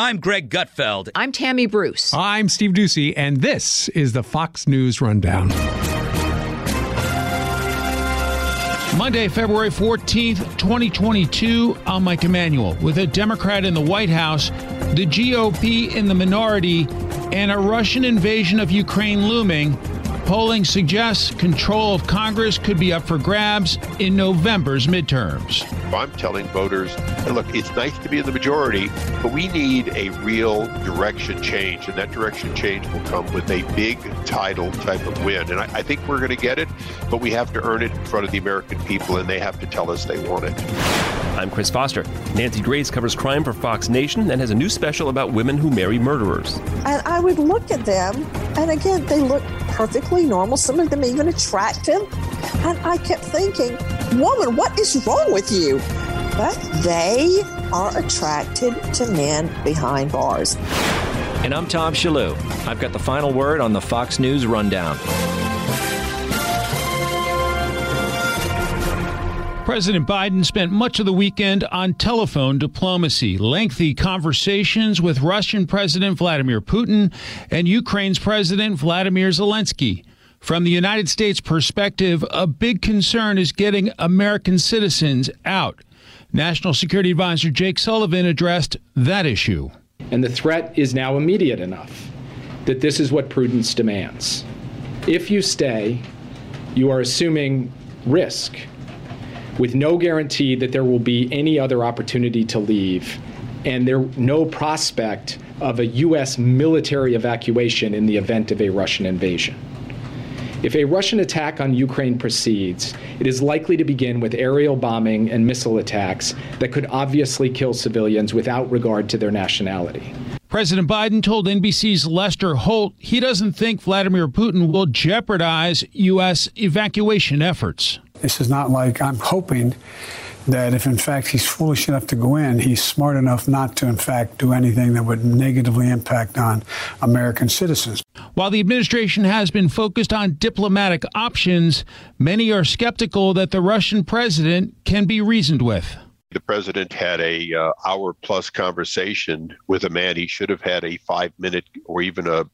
I'm Greg Gutfeld. I'm Tammy Bruce. I'm Steve Doocy, and this is the Fox News Rundown. Monday, February 14th, 2022. I'm Mike Emanuel. With a Democrat in the White House, the GOP in the minority, and a Russian invasion of Ukraine looming, polling suggests control of Congress could be up for grabs in November's midterms. I'm telling voters, look, it's nice to be in the majority, but we need a real direction change. And that direction change will come with a big title type of win. And I, I think we're going to get it, but we have to earn it in front of the American people, and they have to tell us they want it. I'm Chris Foster. Nancy Grace covers crime for Fox Nation and has a new special about women who marry murderers. And I would look at them, and again, they look perfectly normal, some of them even attractive. And I kept thinking, woman, what is wrong with you? But they are attracted to men behind bars. And I'm Tom Shillue. I've got the final word on the Fox News Rundown. President Biden spent much of the weekend on telephone diplomacy, lengthy conversations with Russian President Vladimir Putin and Ukraine's President Vladimir Zelensky. From the United States perspective, a big concern is getting American citizens out. National Security Advisor Jake Sullivan addressed that issue. And the threat is now immediate enough that this is what prudence demands. If you stay, you are assuming risk with no guarantee that there will be any other opportunity to leave and there no prospect of a US military evacuation in the event of a Russian invasion. If a Russian attack on Ukraine proceeds, it is likely to begin with aerial bombing and missile attacks that could obviously kill civilians without regard to their nationality. President Biden told NBC's Lester Holt he doesn't think Vladimir Putin will jeopardize U.S. evacuation efforts. This is not like I'm hoping that if in fact he's foolish enough to go in, he's smart enough not to in fact do anything that would negatively impact on American citizens. While the administration has been focused on diplomatic options, many are skeptical that the Russian president can be reasoned with. The president had a uh, hour plus conversation with a man he should have had a 5 minute or even a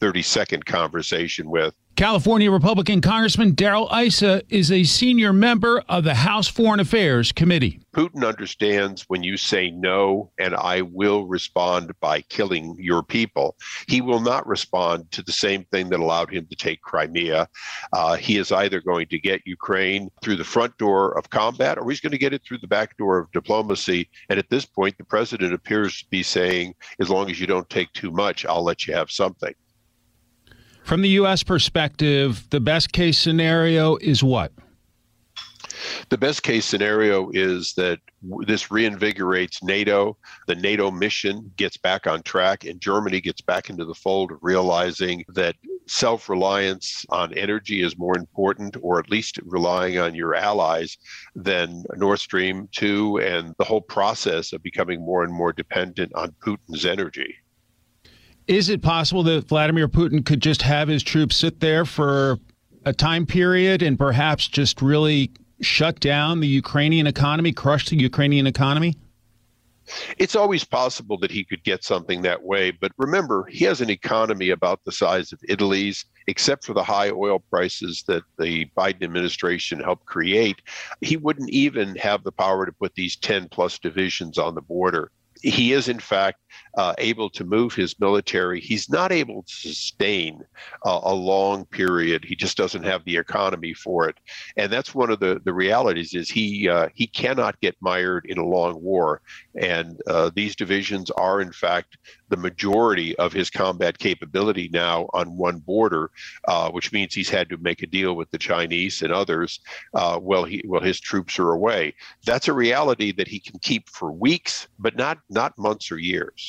30 second conversation with. California Republican Congressman Darrell Issa is a senior member of the House Foreign Affairs Committee. Putin understands when you say no and I will respond by killing your people, he will not respond to the same thing that allowed him to take Crimea. Uh, he is either going to get Ukraine through the front door of combat or he's going to get it through the back door of diplomacy. And at this point, the president appears to be saying, as long as you don't take too much, I'll let you have something. From the U.S. perspective, the best case scenario is what? The best case scenario is that this reinvigorates NATO. The NATO mission gets back on track, and Germany gets back into the fold, of realizing that self reliance on energy is more important, or at least relying on your allies, than Nord Stream 2 and the whole process of becoming more and more dependent on Putin's energy. Is it possible that Vladimir Putin could just have his troops sit there for a time period and perhaps just really shut down the Ukrainian economy, crush the Ukrainian economy? It's always possible that he could get something that way, but remember, he has an economy about the size of Italy's, except for the high oil prices that the Biden administration helped create. He wouldn't even have the power to put these 10 plus divisions on the border he is in fact uh, able to move his military. He's not able to sustain uh, a long period. He just doesn't have the economy for it, and that's one of the the realities. Is he uh, he cannot get mired in a long war, and uh, these divisions are in fact the majority of his combat capability now on one border, uh, which means he's had to make a deal with the Chinese and others uh, he while his troops are away. That's a reality that he can keep for weeks, but not not months or years.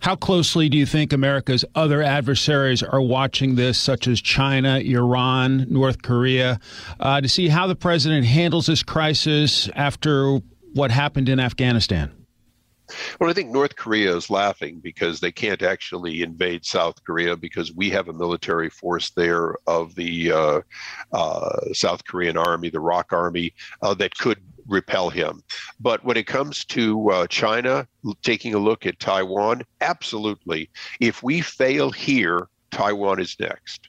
How closely do you think America's other adversaries are watching this, such as China, Iran, North Korea, uh, to see how the president handles this crisis after what happened in Afghanistan? Well, I think North Korea is laughing because they can't actually invade South Korea because we have a military force there of the uh, uh, South Korean army, the ROK army, uh, that could repel him. But when it comes to uh, China, taking a look at Taiwan, absolutely. If we fail here, Taiwan is next.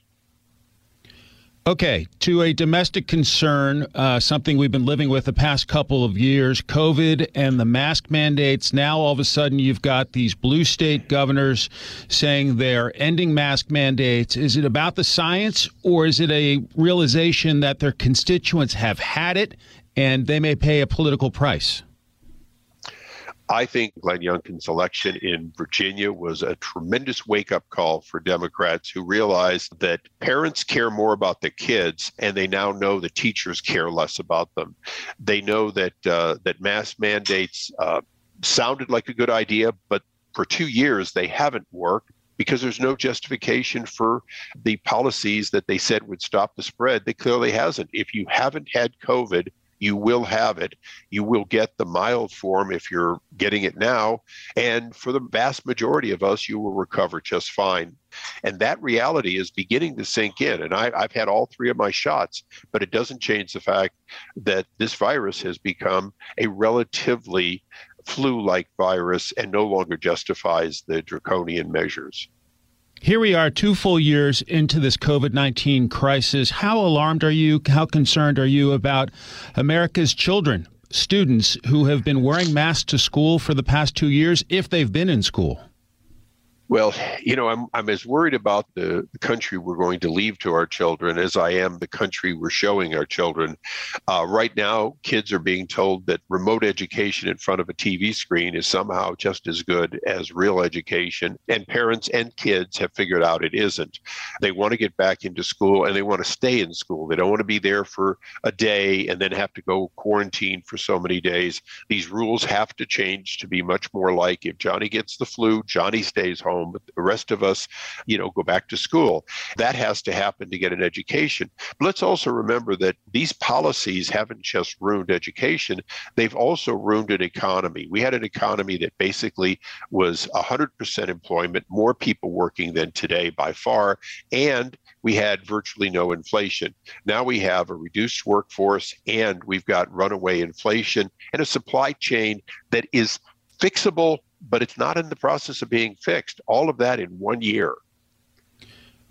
Okay, to a domestic concern, uh, something we've been living with the past couple of years COVID and the mask mandates. Now, all of a sudden, you've got these blue state governors saying they're ending mask mandates. Is it about the science, or is it a realization that their constituents have had it and they may pay a political price? I think Glenn Youngkin's election in Virginia was a tremendous wake up call for Democrats who realized that parents care more about the kids, and they now know the teachers care less about them. They know that uh, that mask mandates uh, sounded like a good idea, but for two years they haven't worked because there's no justification for the policies that they said would stop the spread. They clearly hasn't. If you haven't had COVID, you will have it. You will get the mild form if you're getting it now. And for the vast majority of us, you will recover just fine. And that reality is beginning to sink in. And I, have had all three of my shots, but it doesn't change the fact that this virus has become a relatively flu like virus and no longer justifies the draconian measures. Here we are, two full years into this COVID 19 crisis. How alarmed are you? How concerned are you about America's children, students who have been wearing masks to school for the past two years, if they've been in school? Well, you know, I'm, I'm as worried about the, the country we're going to leave to our children as I am the country we're showing our children. Uh, right now, kids are being told that remote education in front of a TV screen is somehow just as good as real education. And parents and kids have figured out it isn't. They want to get back into school and they want to stay in school. They don't want to be there for a day and then have to go quarantine for so many days. These rules have to change to be much more like if Johnny gets the flu, Johnny stays home home, the rest of us, you know, go back to school. That has to happen to get an education. But let's also remember that these policies haven't just ruined education, they've also ruined an economy. We had an economy that basically was 100% employment, more people working than today by far, and we had virtually no inflation. Now we have a reduced workforce and we've got runaway inflation and a supply chain that is fixable but it's not in the process of being fixed. All of that in one year.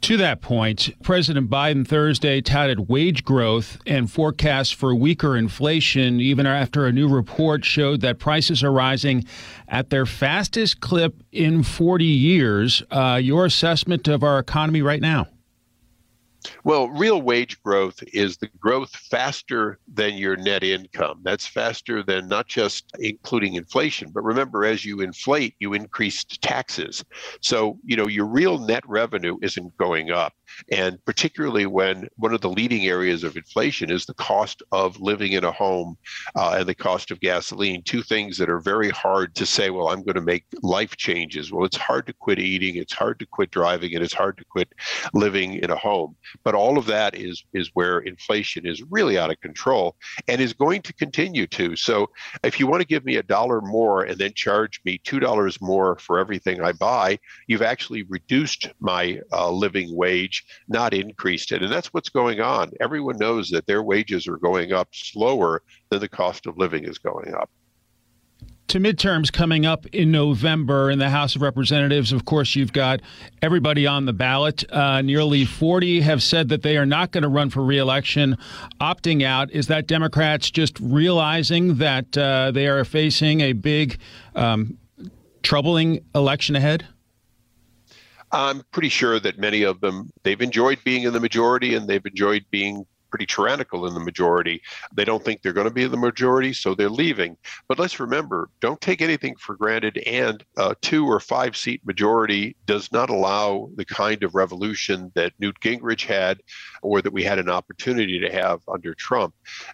To that point, President Biden Thursday touted wage growth and forecasts for weaker inflation, even after a new report showed that prices are rising at their fastest clip in 40 years. Uh, your assessment of our economy right now? Well, real wage growth is the growth faster than your net income. That's faster than not just including inflation, but remember, as you inflate, you increase taxes. So, you know, your real net revenue isn't going up. And particularly when one of the leading areas of inflation is the cost of living in a home uh, and the cost of gasoline, two things that are very hard to say, well, I'm going to make life changes. Well, it's hard to quit eating, it's hard to quit driving, and it's hard to quit living in a home. But all of that is is where inflation is really out of control and is going to continue to. So if you want to give me a dollar more and then charge me two dollars more for everything I buy, you've actually reduced my uh, living wage, not increased it. And that's what's going on. Everyone knows that their wages are going up slower than the cost of living is going up to midterms coming up in November in the House of Representatives. Of course, you've got everybody on the ballot. Uh, nearly 40 have said that they are not going to run for reelection, opting out. Is that Democrats just realizing that uh, they are facing a big, um, troubling election ahead? I'm pretty sure that many of them they've enjoyed being in the majority and they've enjoyed being pretty tyrannical in the majority. They don't think they're going to be in the majority, so they're leaving. But let's remember, don't take anything for granted. And a two or five seat majority does not allow the kind of revolution that Newt Gingrich had or that we had an opportunity to have under Trump.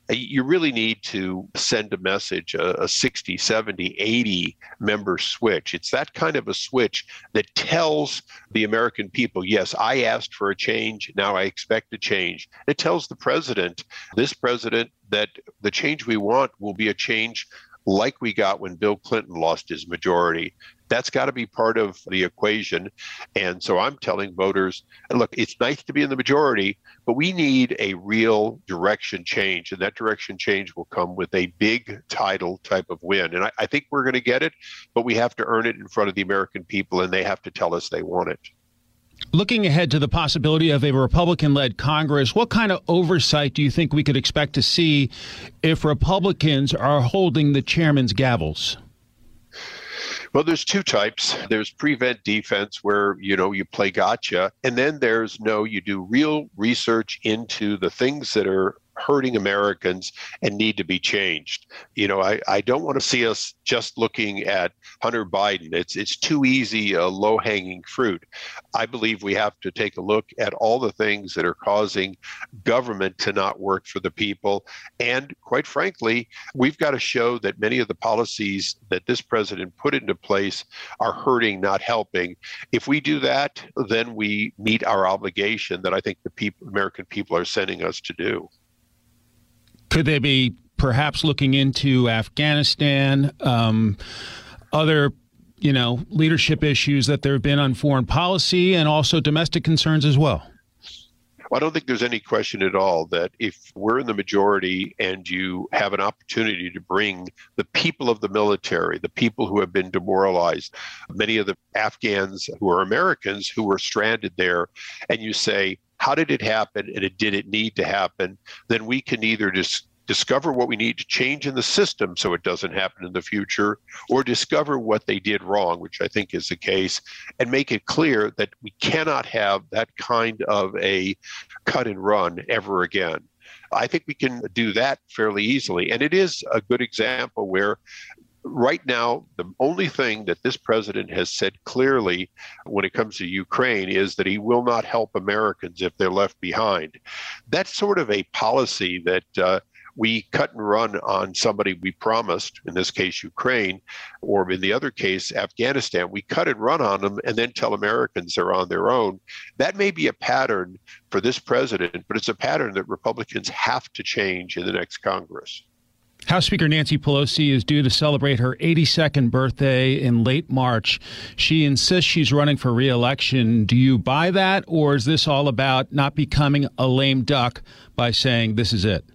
Uh, you really need to send a message, a, a 60, 70, 80 member switch. It's that kind of a switch that tells the American people, yes, I asked for a change. Now I expect a change. It tells the president, this president, that the change we want will be a change like we got when Bill Clinton lost his majority. That's got to be part of the equation. And so I'm telling voters look, it's nice to be in the majority, but we need a real direction change. And that direction change will come with a big title type of win. And I, I think we're going to get it, but we have to earn it in front of the American people, and they have to tell us they want it. Looking ahead to the possibility of a Republican led Congress, what kind of oversight do you think we could expect to see if Republicans are holding the chairman's gavels? Well, there's two types. There's prevent defense where, you know, you play gotcha. And then there's no, you do real research into the things that are hurting Americans and need to be changed. You know, I, I don't want to see us just looking at Hunter Biden. It's it's too easy a low hanging fruit. I believe we have to take a look at all the things that are causing government to not work for the people. And quite frankly, we've got to show that many of the policies that this president put into place are hurting, not helping. If we do that, then we meet our obligation that I think the people, American people are sending us to do. Could they be perhaps looking into Afghanistan, um, other, you know, leadership issues that there have been on foreign policy, and also domestic concerns as well? Well, I don't think there's any question at all that if we're in the majority and you have an opportunity to bring the people of the military, the people who have been demoralized, many of the Afghans who are Americans who were stranded there, and you say, how did it happen and it did it need to happen then we can either just discover what we need to change in the system so it doesn't happen in the future or discover what they did wrong which i think is the case and make it clear that we cannot have that kind of a cut and run ever again I think we can do that fairly easily. And it is a good example where right now, the only thing that this president has said clearly when it comes to Ukraine is that he will not help Americans if they're left behind. That's sort of a policy that uh, we cut and run on somebody we promised, in this case, Ukraine, or in the other case, Afghanistan. We cut and run on them and then tell Americans they're on their own. That may be a pattern for this president, but it's a pattern that Republicans have to change in the next Congress. House Speaker Nancy Pelosi is due to celebrate her 82nd birthday in late March. She insists she's running for reelection. Do you buy that, or is this all about not becoming a lame duck by saying this is it?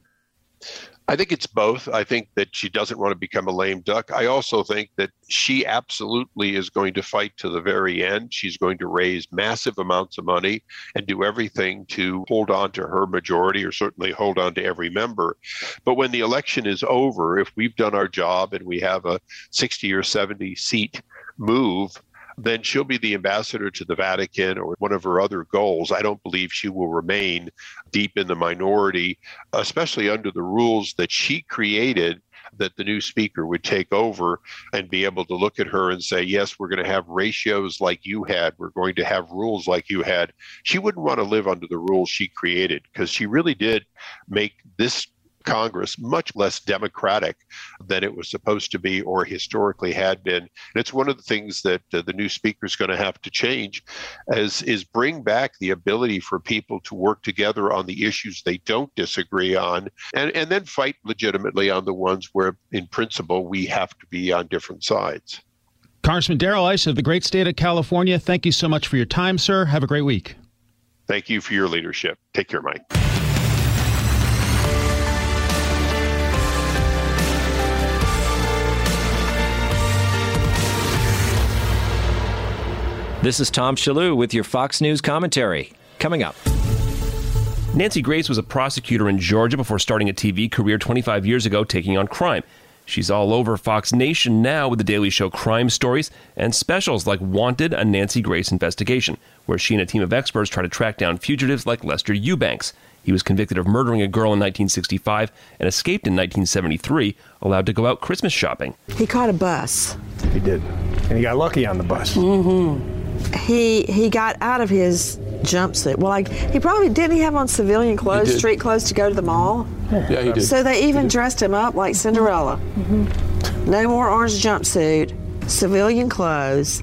I think it's both. I think that she doesn't want to become a lame duck. I also think that she absolutely is going to fight to the very end. She's going to raise massive amounts of money and do everything to hold on to her majority or certainly hold on to every member. But when the election is over, if we've done our job and we have a 60 or 70 seat move, then she'll be the ambassador to the Vatican or one of her other goals. I don't believe she will remain deep in the minority, especially under the rules that she created that the new speaker would take over and be able to look at her and say, Yes, we're going to have ratios like you had. We're going to have rules like you had. She wouldn't want to live under the rules she created because she really did make this Congress much less democratic than it was supposed to be or historically had been. And it's one of the things that uh, the new speaker is going to have to change as is bring back the ability for people to work together on the issues they don't disagree on and, and then fight legitimately on the ones where in principle we have to be on different sides. Congressman Darrell Issa of the great state of California, thank you so much for your time, sir. Have a great week. Thank you for your leadership. Take care, Mike. This is Tom Shillue with your Fox News commentary. Coming up. Nancy Grace was a prosecutor in Georgia before starting a TV career 25 years ago taking on crime. She's all over Fox Nation now with the Daily Show crime stories and specials like Wanted, a Nancy Grace investigation, where she and a team of experts try to track down fugitives like Lester Eubanks. He was convicted of murdering a girl in 1965 and escaped in 1973, allowed to go out Christmas shopping. He caught a bus. He did. And he got lucky on the bus. Mm-hmm he he got out of his jumpsuit. Well, like he probably didn't he have on civilian clothes, street clothes to go to the mall. Yeah, he did. So they even dressed him up like Cinderella. Mm-hmm. No more orange jumpsuit, civilian clothes.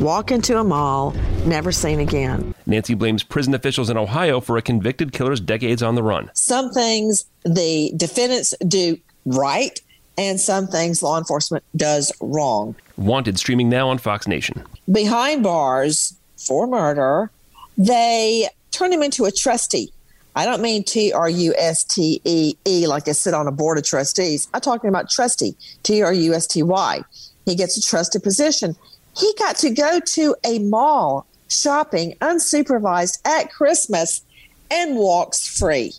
Walk into a mall, never seen again. Nancy blames prison officials in Ohio for a convicted killer's decades on the run. Some things the defendants do right, and some things law enforcement does wrong. Wanted, streaming now on Fox Nation. Behind bars for murder, they turn him into a trustee. I don't mean T R U S T E E like I sit on a board of trustees. I'm talking about trustee, T R U S T Y. He gets a trusted position. He got to go to a mall shopping unsupervised at Christmas and walks free.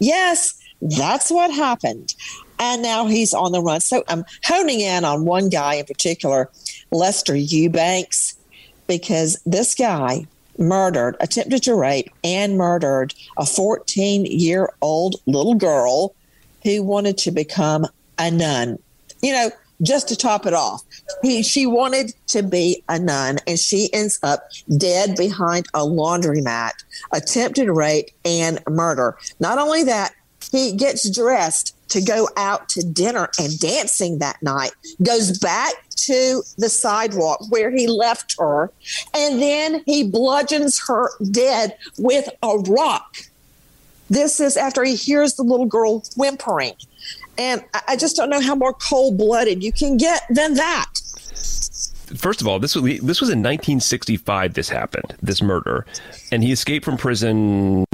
Yes, that's what happened. And now he's on the run. So I'm honing in on one guy in particular, Lester Eubanks, because this guy murdered, attempted to rape, and murdered a 14 year old little girl who wanted to become a nun. You know, just to top it off, he, she wanted to be a nun, and she ends up dead behind a laundromat, attempted rape and murder. Not only that, he gets dressed to go out to dinner and dancing that night, goes back to the sidewalk where he left her, and then he bludgeons her dead with a rock. This is after he hears the little girl whimpering. And I just don't know how more cold blooded you can get than that. First of all, this was this was in 1965. This happened, this murder, and he escaped from prison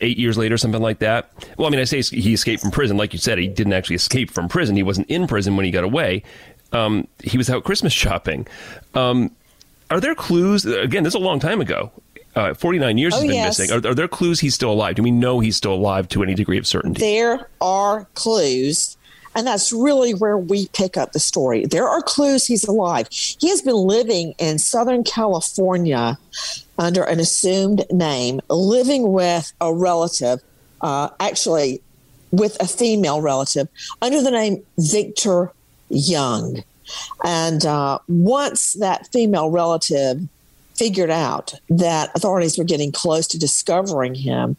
eight years later, something like that. Well, I mean, I say he escaped from prison, like you said, he didn't actually escape from prison. He wasn't in prison when he got away. Um, he was out Christmas shopping. Um, are there clues? Again, this is a long time ago. Uh, 49 years oh, has been yes. missing. Are, are, there clues he's still alive? Do we know he's still alive to any degree of certainty? There are clues. And that's really where we pick up the story. There are clues he's alive. He has been living in Southern California under an assumed name, living with a relative, uh, actually with a female relative, under the name Victor Young. And uh, once that female relative figured out that authorities were getting close to discovering him,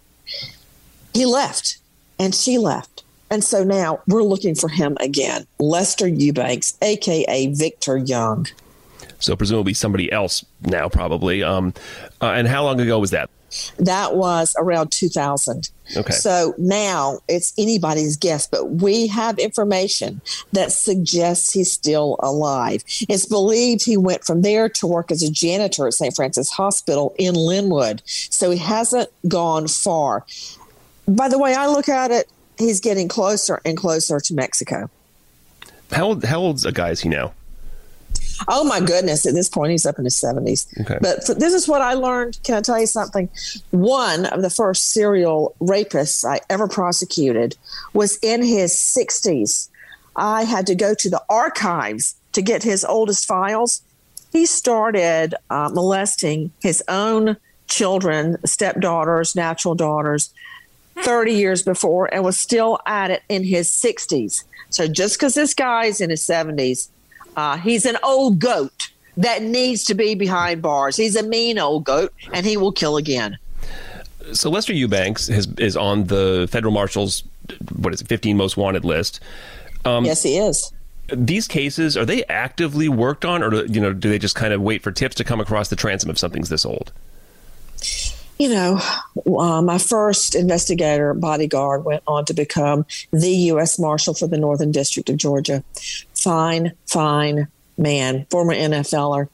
he left and she left. And so now we're looking for him again. Lester Eubanks, aka Victor Young. So presumably somebody else now, probably. Um, uh, and how long ago was that? That was around 2000. Okay. So now it's anybody's guess, but we have information that suggests he's still alive. It's believed he went from there to work as a janitor at St. Francis Hospital in Lynwood. So he hasn't gone far. By the way I look at it, he's getting closer and closer to Mexico. How old, how old's a guy is he now? Oh my goodness! At this point, he's up in his seventies. Okay. But this is what I learned. Can I tell you something? One of the first serial rapists I ever prosecuted was in his sixties. I had to go to the archives to get his oldest files. He started uh, molesting his own children, stepdaughters, natural daughters, 30 years before and was still at it in his 60s. So just because this guy's in his 70s, uh, he's an old goat that needs to be behind bars. He's a mean old goat and he will kill again. So Lester Eubanks has, is on the federal marshal's what is it, 15 most wanted list. Um, yes, he is. These cases are they actively worked on, or you know, do they just kind of wait for tips to come across the transom if something's this old? You know, uh, my first investigator bodyguard went on to become the U.S. Marshal for the Northern District of Georgia. Fine, fine man, former NFLer.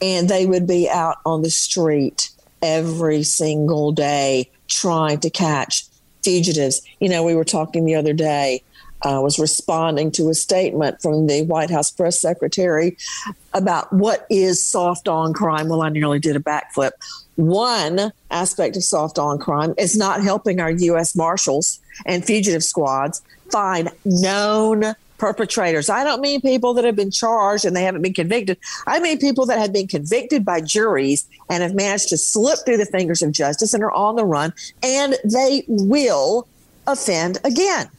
And they would be out on the street every single day trying to catch fugitives. You know, we were talking the other day uh, was responding to a statement from the White House press secretary about what is soft on crime. Well, I nearly did a backflip. One aspect of soft on crime is not helping our U.S. Marshals and fugitive squads find known perpetrators. I don't mean people that have been charged and they haven't been convicted. I mean people that have been convicted by juries and have managed to slip through the fingers of justice and are on the run, and they will offend again.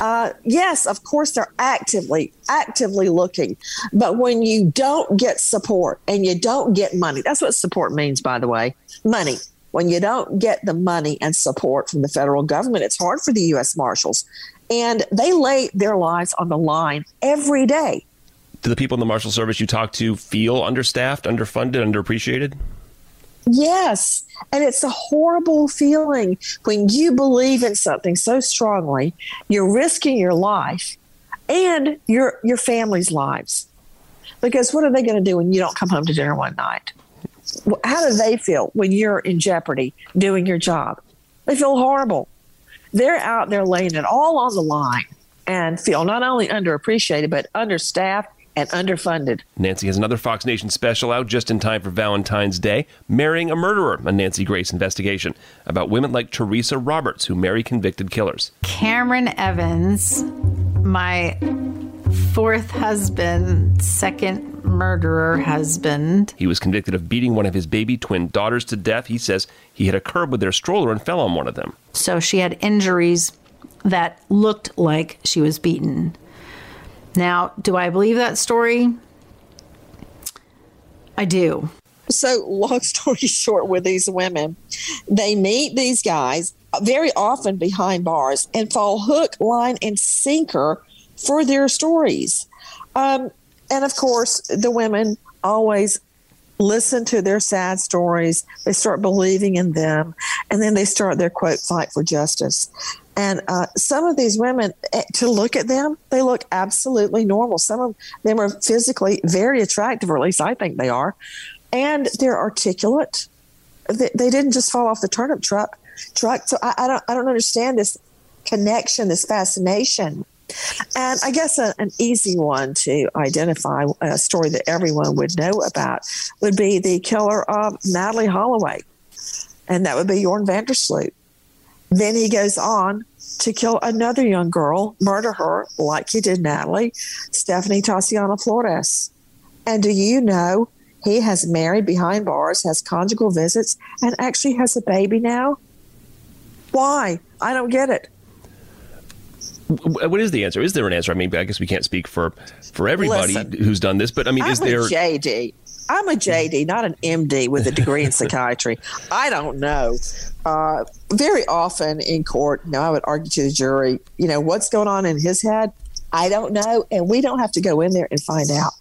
Uh, yes, of course, they're actively, actively looking. But when you don't get support and you don't get money, that's what support means, by the way money. When you don't get the money and support from the federal government, it's hard for the U.S. Marshals. And they lay their lives on the line every day. Do the people in the Marshal Service you talk to feel understaffed, underfunded, underappreciated? Yes. And it's a horrible feeling when you believe in something so strongly, you're risking your life, and your your family's lives. Because what are they going to do when you don't come home to dinner one night? How do they feel when you're in jeopardy doing your job? They feel horrible. They're out there laying it all on the line and feel not only underappreciated, but understaffed and underfunded. Nancy has another Fox Nation special out just in time for Valentine's Day Marrying a Murderer, a Nancy Grace investigation about women like Teresa Roberts who marry convicted killers. Cameron Evans, my fourth husband, second murderer husband. He was convicted of beating one of his baby twin daughters to death. He says he hit a curb with their stroller and fell on one of them. So she had injuries that looked like she was beaten. Now, do I believe that story? I do. So, long story short, with these women, they meet these guys very often behind bars and fall hook, line, and sinker for their stories. Um, and of course, the women always listen to their sad stories. They start believing in them, and then they start their quote fight for justice. And uh, some of these women, eh, to look at them, they look absolutely normal. Some of them are physically very attractive, or at least I think they are, and they're articulate. They, they didn't just fall off the turnip truck. Truck. So I, I don't. I don't understand this connection, this fascination. And I guess a, an easy one to identify, a story that everyone would know about, would be the killer of Natalee Holloway, and that would be Joran van der Sloot. Then he goes on to kill another young girl, murder her like he did Natalee, Stephany Tatiana Flores. And do you know he has married behind bars, has conjugal visits, and actually has a baby now? Why? I don't get it. What is the answer? Is there an answer? I mean, I guess we can't speak for for everybody Listen, who's done this, but I mean, I'm is there? JD. I'm a JD, not an MD with a degree in psychiatry. I don't know. Uh, very often in court, you know, I would argue to the jury, you know, what's going on in his head? I don't know, and we don't have to go in there and find out.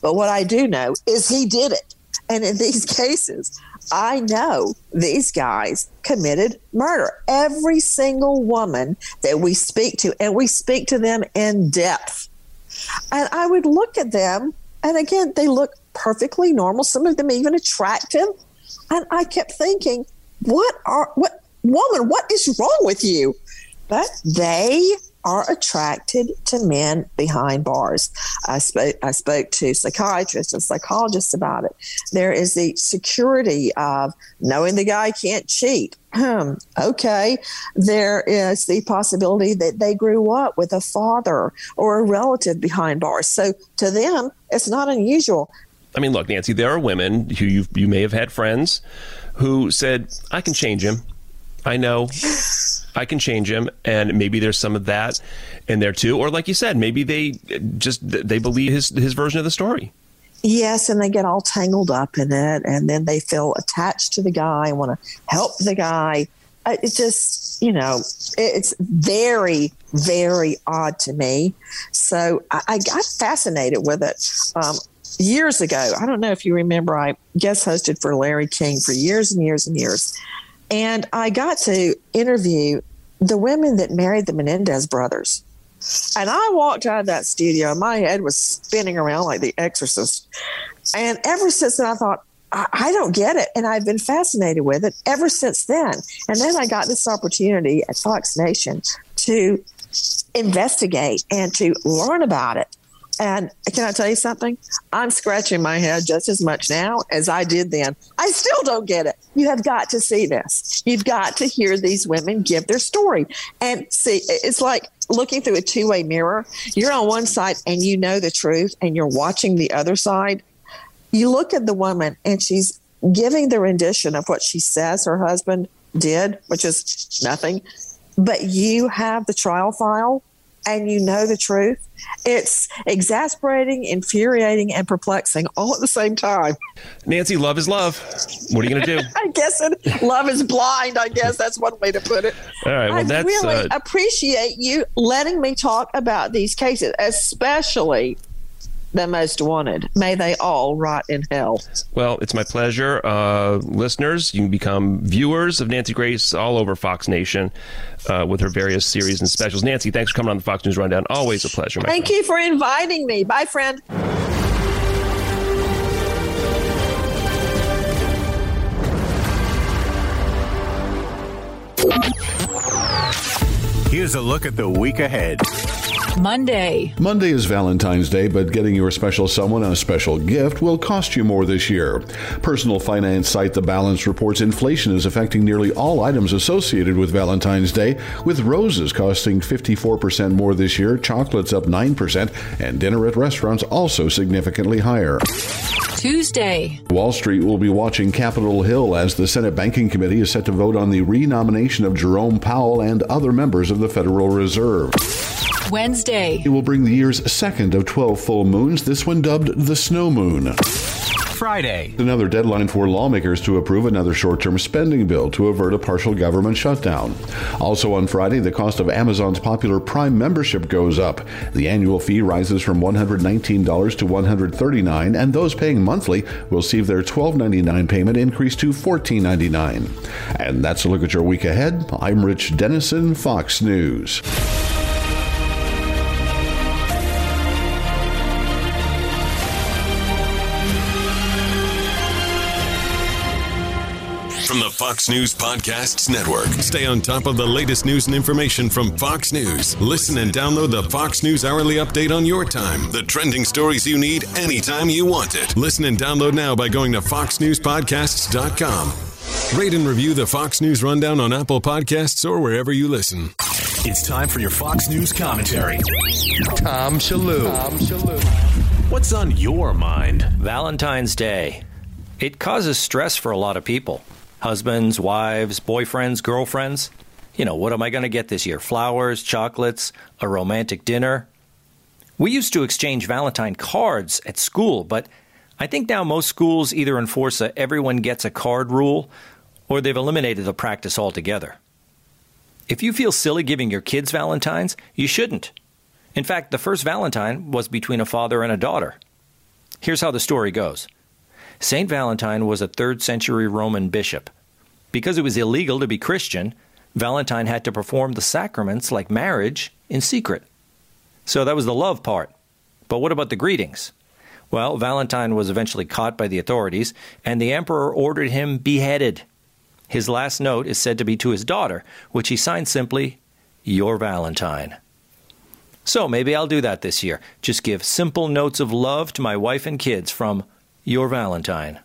But what I do know is he did it. And in these cases, I know these guys committed murder. Every single woman that we speak to, and we speak to them in depth. And I would look at them, and again, they look perfectly normal. Some of them even attractive. And I kept thinking, what are, what, woman, what is wrong with you? But they are attracted to men behind bars. I spoke I spoke to psychiatrists and psychologists about it. There is the security of knowing the guy can't cheat. Okay. There is the possibility that they grew up with a father or a relative behind bars. So to them, it's not unusual. I mean, look, Nancy, there are women who you you may have had friends who said, "I can change him. I know." I can change him, and maybe there's some of that in there too. Or like you said, maybe they just they believe his his version of the story. Yes, and they get all tangled up in it, and then they feel attached to the guy and want to help the guy. It's just, you know, it's very, very odd to me. So I, I got fascinated with it. Um, years ago, I don't know if you remember, I guest hosted for Larry King for years and years and years. And I got to interview the women that married the Menendez brothers. And I walked out of that studio, my head was spinning around like the exorcist. And ever since then, I thought, I, I don't get it. And I've been fascinated with it ever since then. And then I got this opportunity at Fox Nation to investigate and to learn about it. And can I tell you something? I'm scratching my head just as much now as I did then. I still don't get it. You have got to see this. You've got to hear these women give their story. And see, it's like looking through a two way mirror. You're on one side and you know the truth, and you're watching the other side. You look at the woman and she's giving the rendition of what she says her husband did, which is nothing. But you have the trial file and you know the truth. It's exasperating, infuriating, and perplexing all at the same time. Nancy, love is love. What are you going to do? I guess it, love is blind. I guess that's one way to put it. All right. Well, I that's really uh, appreciate you letting me talk about these cases, especially the most wanted. May they all rot in hell. Well, it's my pleasure. Uh, listeners, you can become viewers of Nancy Grace all over Fox Nation uh, with her various series and specials. Nancy, thanks for coming on the Fox News Rundown. Always a pleasure. Thank friend. you for inviting me. Bye, friend. Here's a look at the week ahead. Monday. Monday is Valentine's Day, but getting your special someone a special gift will cost you more this year. Personal finance site The Balance reports inflation is affecting nearly all items associated with Valentine's Day, with roses costing 54% more this year, chocolates up 9%, and dinner at restaurants also significantly higher. Tuesday. Wall Street will be watching Capitol Hill as the Senate Banking Committee is set to vote on the renomination of Jerome Powell and other members of the Federal Reserve. Wednesday. It will bring the year's second of 12 full moons, this one dubbed the snow moon. Friday. Another deadline for lawmakers to approve another short term spending bill to avert a partial government shutdown. Also on Friday, the cost of Amazon's popular Prime membership goes up. The annual fee rises from $119 to $139, and those paying monthly will see their $12.99 payment increase to $14.99. And that's a look at your week ahead. I'm Rich Denison, Fox News. Fox News Podcasts Network. Stay on top of the latest news and information from Fox News. Listen and download the Fox News Hourly Update on your time. The trending stories you need anytime you want it. Listen and download now by going to foxnewspodcasts.com. Rate and review the Fox News Rundown on Apple Podcasts or wherever you listen. It's time for your Fox News commentary. Tom Shillue. Tom Shillue. What's on your mind? Valentine's Day. It causes stress for a lot of people husbands, wives, boyfriends, girlfriends. You know, what am I going to get this year? Flowers, chocolates, a romantic dinner? We used to exchange Valentine cards at school, but I think now most schools either enforce a everyone gets a card rule or they've eliminated the practice altogether. If you feel silly giving your kids Valentines, you shouldn't. In fact, the first Valentine was between a father and a daughter. Here's how the story goes. St. Valentine was a 3rd century Roman bishop. Because it was illegal to be Christian, Valentine had to perform the sacraments like marriage in secret. So that was the love part. But what about the greetings? Well, Valentine was eventually caught by the authorities, and the emperor ordered him beheaded. His last note is said to be to his daughter, which he signed simply, Your Valentine. So maybe I'll do that this year. Just give simple notes of love to my wife and kids from your Valentine.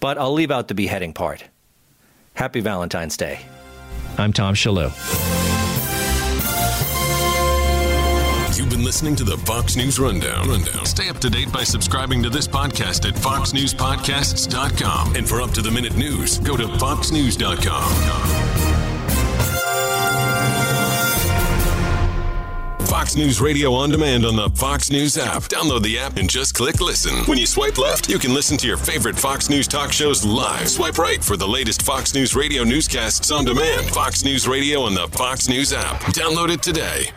But I'll leave out the beheading part. Happy Valentine's Day. I'm Tom Shillue. You've been listening to the Fox News Rundown. Rundown. Stay up to date by subscribing to this podcast at foxnewspodcasts.com. And for up to the minute news, go to foxnews.com. Fox News Radio on demand on the Fox News app. Download the app and just click listen. When you swipe left, you can listen to your favorite Fox News talk shows live. Swipe right for the latest Fox News Radio newscasts on demand. Fox News Radio on the Fox News app. Download it today.